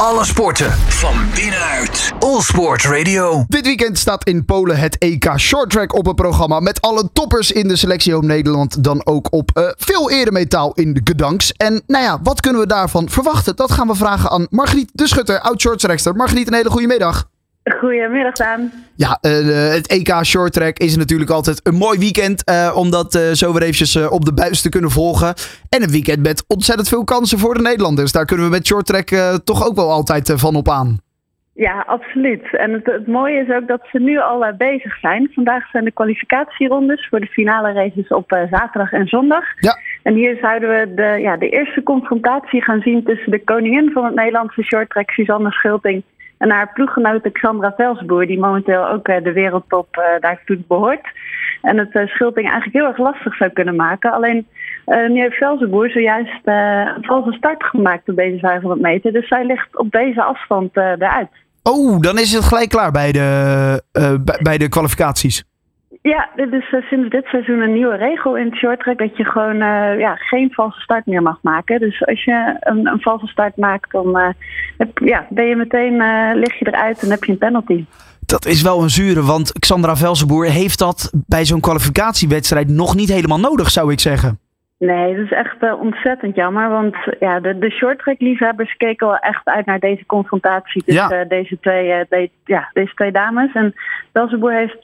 Alle sporten van binnenuit. All Sport Radio. Dit weekend staat in Polen het EK Shorttrack op het programma. Met alle toppers in de selectie op Nederland dan ook op uh, veel eremetaal in de gedanks. En nou ja, wat kunnen we daarvan verwachten? Dat gaan we vragen aan Margriet de Schutter, oud shorttrackster. Margriet, een hele goede middag. Goedemiddag, Daan. Ja, uh, het EK Shorttrack is natuurlijk altijd een mooi weekend. Uh, om dat uh, zo weer eventjes op de buis te kunnen volgen. En een weekend met ontzettend veel kansen voor de Nederlanders. Daar kunnen we met Shorttrack toch ook wel altijd van op aan. Ja, absoluut. En het, het, mooie is ook dat ze nu al bezig zijn. Vandaag zijn de kwalificatierondes voor de finale races op zaterdag en zondag. Ja. En hier zouden we de, ja, de eerste confrontatie gaan zien tussen de koningin van het Nederlandse shorttrack, Suzanne Schulting en haar ploeggenoot Xandra Velsboer, die momenteel ook de wereldtop uh, daartoe behoort. En het uh, Schulting eigenlijk heel erg lastig zou kunnen maken. Alleen nu heeft zojuist een valse start gemaakt op deze 500 meter. Dus zij ligt op deze afstand eruit. Oh, dan is het gelijk klaar bij de, bij de kwalificaties. Ja, dit is uh, sinds dit seizoen een nieuwe regel in het shorttrack dat je gewoon uh, ja, geen valse start meer mag maken. Dus als je een, een valse start maakt, dan uh, ja, ben je meteen lig je eruit en heb je een penalty. Dat is wel een zure, want Xandra Velsenboer heeft dat bij zo'n kwalificatiewedstrijd nog niet helemaal nodig, zou ik zeggen. Nee, dat is echt uh, ontzettend jammer. Want ja, de, de shorttrack-liefhebbers keken wel echt uit naar deze confrontatie tussen ja. uh, deze, twee, uh, de, ja, deze twee dames. En Belzeboer heeft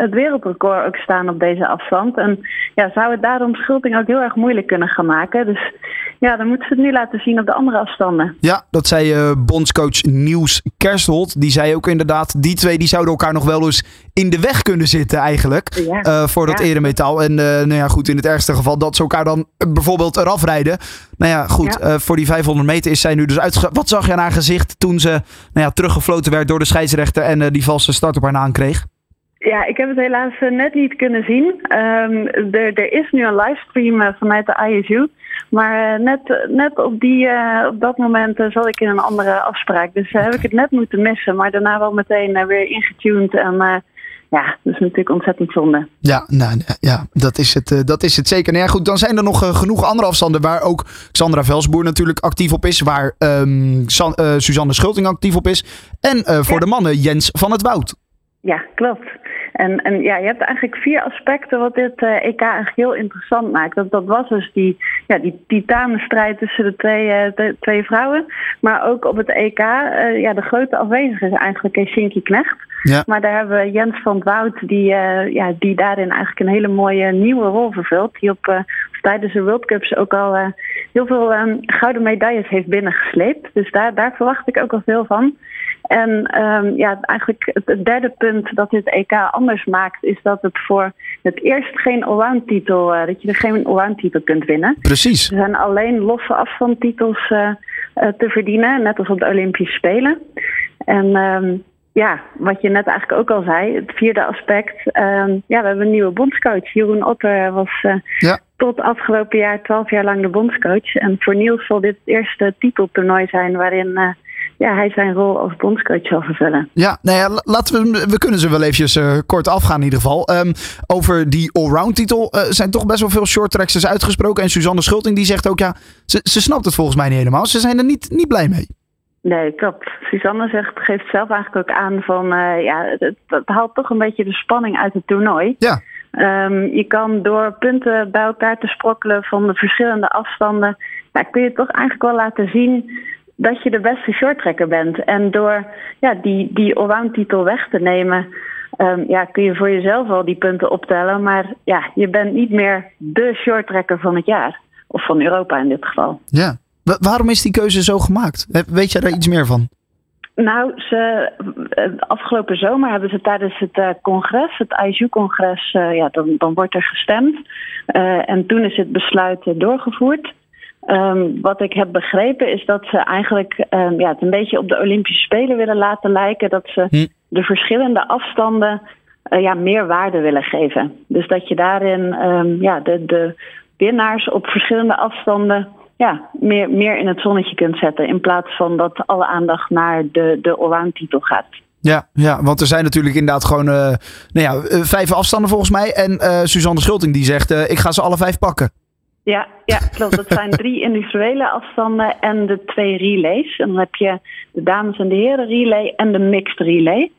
het wereldrecord ook staan op deze afstand. En ja, zou het daarom Schulting ook heel erg moeilijk kunnen gaan maken. Dus ja, dan moeten ze het nu laten zien op de andere afstanden. Ja, dat zei bondscoach Niels Kerstholt. Die zei ook inderdaad, die twee die zouden elkaar nog wel eens in de weg kunnen zitten eigenlijk. Ja. voor dat eremetaal. En nou ja, goed, in het ergste geval dat ze elkaar dan bijvoorbeeld eraf rijden. Nou ja, goed. Ja. Uh, voor die 500 meter is zij nu dus uitgegaan. Wat zag je aan haar gezicht toen ze nou ja, teruggefloten werd door de scheidsrechter en uh, die valse start op haar naam kreeg? Ja, ik heb het helaas uh, net niet kunnen zien. Um, er, er is nu een livestream vanuit de ISU. Maar net, net op, die, op dat moment zat ik in een andere afspraak. Dus heb ik het net moeten missen. Maar daarna wel meteen weer ingetuned en ja, dat is natuurlijk ontzettend zonde. Ja, nou, ja dat, is het, uh, dat is het zeker. Nou ja, goed, dan zijn er nog uh, genoeg andere afstanden waar ook Sandra Velsboer natuurlijk actief op is. Waar um, San, uh, Suzanne Schulting actief op is. En voor ja. de mannen Jens van het Woud. Ja, klopt. En, en ja, je hebt eigenlijk vier aspecten wat dit uh, EK eigenlijk heel interessant maakt. Dat, dat was dus die, ja, die titanenstrijd tussen de twee, uh, de twee vrouwen. Maar ook op het EK, uh, ja, de grote afwezige is eigenlijk Shinky Knecht. Ja. Maar daar hebben we Jens van het Woud, die, ja, die daarin eigenlijk een hele mooie nieuwe rol vervult. Die op, tijdens de World Cups ook al heel veel um, gouden medailles heeft binnengesleept. Dus daar, daar verwacht ik ook al veel van. En um, ja, eigenlijk het derde punt dat dit EK anders maakt, is dat het voor het eerst geen allround titel, uh, dat je er geen allround titel kunt winnen. Precies. Er zijn alleen losse afstandtitels uh, uh, te verdienen, net als op de Olympische Spelen. En um, ja, wat je net eigenlijk ook al zei, het vierde aspect. Um, ja, we hebben een nieuwe bondscoach. Jeroen Otter was ja. tot afgelopen jaar twaalf jaar lang de bondscoach. En voor Niels zal dit het eerste titeltoernooi zijn waarin ja, hij zijn rol als bondscoach zal vervullen. Ja, nou ja, laten we, we kunnen ze wel eventjes uh, kort afgaan in ieder geval. Um, over die allround titel uh, zijn toch best wel veel short tracksters uitgesproken. En Suzanne Schulting die zegt ook, ja, ze, ze snapt het volgens mij niet helemaal. Ze zijn er niet, niet blij mee. Nee, klopt. Suzanne zegt, geeft zelf eigenlijk ook aan van, uh, ja, het, het, haalt toch een beetje de spanning uit het toernooi. Ja. Um, je kan door punten bij elkaar te sprokkelen van de verschillende afstanden, ja, kun je toch eigenlijk wel laten zien dat je de beste shorttrekker bent. En door ja, die, die allround titel weg te nemen, um, ja, kun je voor jezelf al die punten optellen. Maar ja, je bent niet meer de shorttrekker van het jaar. Of van Europa in dit geval. Ja. Wa waarom is die keuze zo gemaakt? Weet jij daar iets meer van? Nou, ze, afgelopen zomer hebben ze tijdens het uh, congres, het ISU-congres, uh, ja, dan, dan wordt er gestemd. Uh, en toen is het besluit doorgevoerd. Um, wat ik heb begrepen is dat ze eigenlijk um, ja, het een beetje op de Olympische Spelen willen laten lijken. Dat ze hm. de verschillende afstanden uh, ja, meer waarde willen geven. Dus dat je daarin um, ja, de, de winnaars op verschillende afstanden ja, meer, meer in het zonnetje kunt zetten. In plaats van dat alle aandacht naar de, de allround titel gaat. Ja, ja, want er zijn natuurlijk inderdaad gewoon uh, nou ja, vijf afstanden volgens mij. En Suzanne Schulting die zegt, ik ga ze alle vijf pakken. Ja, ja, klopt. Dat zijn drie individuele afstanden en de twee relays. En dan heb je de dames en de heren relay en de mixed relay.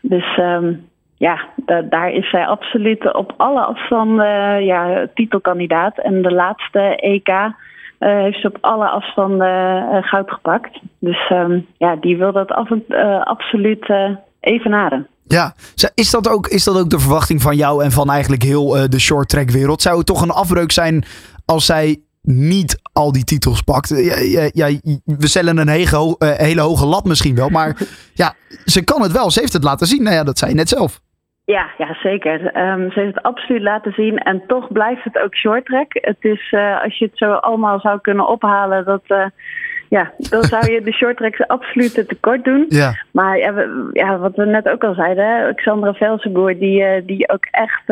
Dus um, ja, daar is zij absoluut op alle afstanden ja, titelkandidaat. En de laatste EK uh, heeft ze op alle afstanden uh, goud gepakt. Dus um, ja, die wil dat af uh, absoluut evenaren. Ja, is dat, ook, is dat ook de verwachting van jou en van eigenlijk heel de short track wereld? Zou het toch een afbreuk zijn als zij niet al die titels pakt. Ja, ja, ja we stellen een hele, uh, hele hoge lat misschien wel. Maar ja, ze kan het wel. Ze heeft het laten zien. Nou ja, dat zei je net zelf. Ja, ja zeker. Um, ze heeft het absoluut laten zien. En toch blijft het ook short track. Het is, uh, als je het zo allemaal zou kunnen ophalen, dat, ja, dan zou je de short tracks absoluut tekort doen. Ja. Maar ja, we, ja, wat we net ook al zeiden, hè, Xandra Velsenboer, die, uh, die ook echt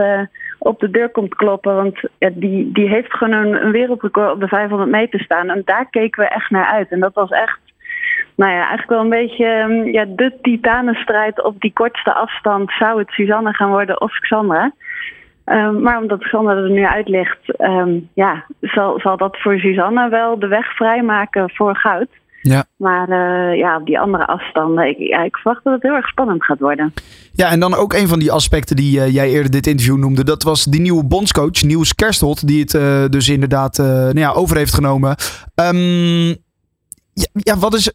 op de deur komt kloppen. Want die, die heeft gewoon een, een wereldrecord op de 500 meter staan. En daar keken we echt naar uit. En dat was echt nou ja, eigenlijk wel een beetje ehm, ja, de titanenstrijd op die kortste afstand. Zou het Suzanne gaan worden of Xandra? Um, maar omdat Xandra er nu uit ligt, um, ja, zal, zal dat voor Suzanne wel de weg vrijmaken voor goud. Ja. Maar uh, ja, op die andere afstanden, ik, ja, ik verwacht dat het heel erg spannend gaat worden. Ja, en dan ook een van die aspecten die uh, jij eerder dit interview noemde. Dat was die nieuwe bondscoach, Niels Kerstelt, die het uh, dus inderdaad nou ja, over heeft genomen. Um, ja, ja, wat, is,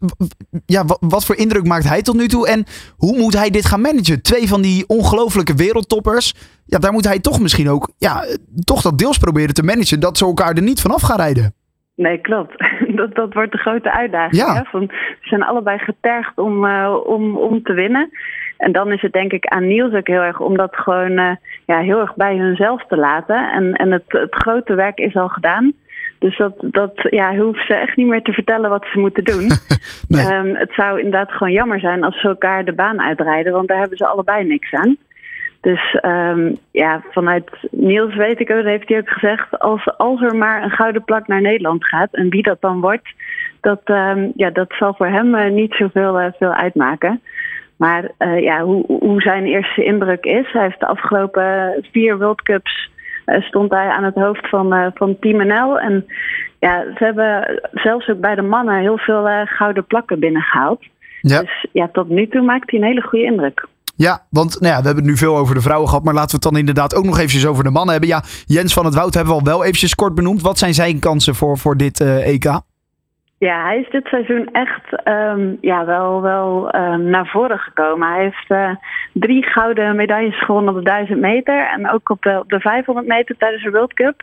ja wat, wat, voor indruk maakt hij tot nu toe? En hoe moet hij dit gaan managen? Twee van die ongelofelijke wereldtoppers. Ja, daar moet hij toch misschien ook ja, toch dat deels proberen te managen. Dat ze elkaar er niet vanaf gaan rijden. Nee, klopt. Dat, dat wordt de grote uitdaging. Ja. Hè? Van, ze zijn allebei getergd om, uh, om, om te winnen. En dan is het denk ik aan Niels ook heel erg om dat gewoon uh, ja, heel erg bij hunzelf te laten. En, en het, het grote werk is al gedaan. Dus dat, dat ja, hoeft ze echt niet meer te vertellen wat ze moeten doen. nee. um, het zou inderdaad gewoon jammer zijn als ze elkaar de baan uitrijden, want daar hebben ze allebei niks aan. Dus um, ja, vanuit Niels weet ik ook, heeft hij ook gezegd, als, als er maar een gouden plak naar Nederland gaat en wie dat dan wordt, dat, um, ja, dat zal voor hem uh, niet zoveel uh, veel uitmaken. Maar uh, ja, hoe, hoe zijn eerste indruk is, hij heeft de afgelopen vier World Cups stond hij aan het hoofd van, uh, van Team NL. En ja, ze hebben zelfs ook bij de mannen heel veel uh, gouden plakken binnengehaald. Ja. Dus ja, tot nu toe maakt hij een hele goede indruk. Ja, want nou ja, we hebben het nu veel over de vrouwen gehad. Maar laten we het dan inderdaad ook nog eventjes over de mannen hebben. Ja, Jens van het Woud hebben we al wel eventjes kort benoemd. Wat zijn zijn kansen voor, voor dit uh, EK? Ja, hij is dit seizoen echt um, ja, wel, wel um, naar voren gekomen. Hij heeft uh, drie gouden medailles gewonnen op de 1000 meter en ook op de, op de 500 meter tijdens de World Cup.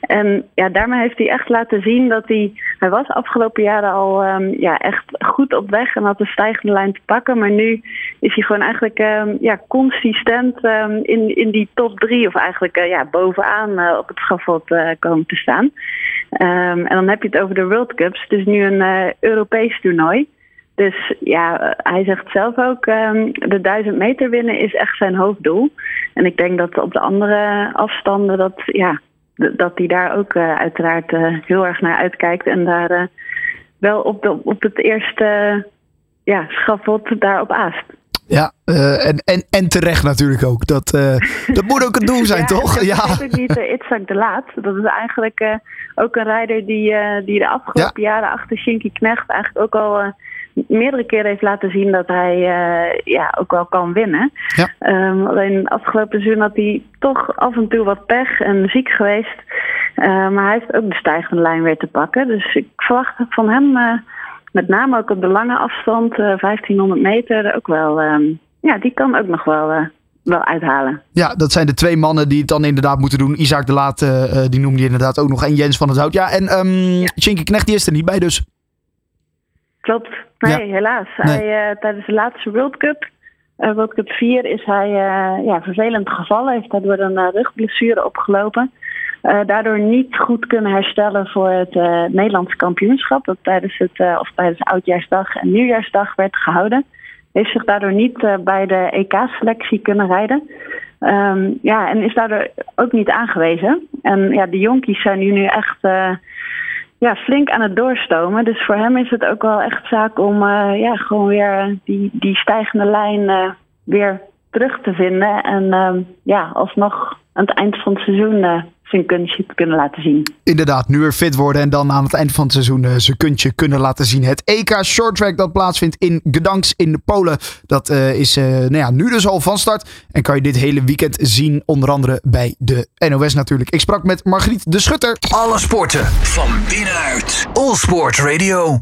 En ja, daarmee heeft hij echt laten zien dat hij. Hij was afgelopen jaren al um, ja, echt goed op weg en had de stijgende lijn te pakken. Maar nu is hij gewoon eigenlijk um, ja, consistent um, in, in die top drie, of eigenlijk uh, ja, bovenaan uh, op het schafot uh, komen te staan. En dan heb je het over de World Cups. Het is nu een Europees toernooi. Dus ja, hij zegt zelf ook, de 1000 meter winnen is echt zijn hoofddoel. En ik denk dat op de andere afstanden dat, ja, dat hij daar ook uh, uiteraard uh, heel erg naar uitkijkt. En daar uh, wel op, de, op het eerste ja, schafot daarop aast. Ja, uh, en, en, en terecht natuurlijk ook. Dat, uh, dat moet ook het doel zijn, ja, toch? Dat ja, is ook niet uh, Itzhak de Laat. Dat is eigenlijk ook een rijder die, die de afgelopen ja. jaren achter Shinky Knecht eigenlijk ook al meerdere keren heeft laten zien dat hij uh, ja, ook wel kan winnen. Ja. Um, alleen afgelopen seizoen had hij toch af en toe wat pech en ziek geweest. Uh, maar hij heeft ook de stijgende lijn weer te pakken. Dus ik verwacht van hem uh, met name ook op de lange afstand, 1500 meter, ook wel. Um, ja, die kan ook nog wel wel uithalen. Ja, dat zijn de twee mannen die het dan inderdaad moeten doen. Isaac de Laat, uh, die noemde je inderdaad ook nog. En Jens van het Hout. Ja, en um, ja. Knecht die is er niet bij dus. Klopt. Nee, ja. helaas. Nee. Hij, uh, tijdens de laatste World Cup, uh, World Cup 4, is hij uh, ja, vervelend gevallen. Heeft daardoor een rugblessure opgelopen. daardoor niet goed kunnen herstellen voor het Nederlandse kampioenschap. Dat tijdens, het, of tijdens Oudjaarsdag en Nieuwjaarsdag werd gehouden heeft zich daardoor niet uh, bij de EK-selectie kunnen rijden. Um, ja, en is daardoor ook niet aangewezen. En ja, de jonkies zijn nu, nu echt uh, ja, flink aan het doorstomen. Dus voor hem is het ook wel echt zaak om uh, ja, gewoon weer die, die stijgende lijn weer terug te vinden. En ja, alsnog aan het eind van het seizoen zijn kunstje te kunnen laten zien. Inderdaad, nu weer fit worden en dan aan het eind van het seizoen uh, zijn kuntje kunnen laten zien. Het EK Short Track dat plaatsvindt in Gdansk in Polen, dat uh, is uh, nou ja, nu dus al van start. En kan je dit hele weekend zien, onder andere bij de NOS natuurlijk. Ik sprak met Margriet de Schutter. Alle sporten van binnenuit. All Sport Radio.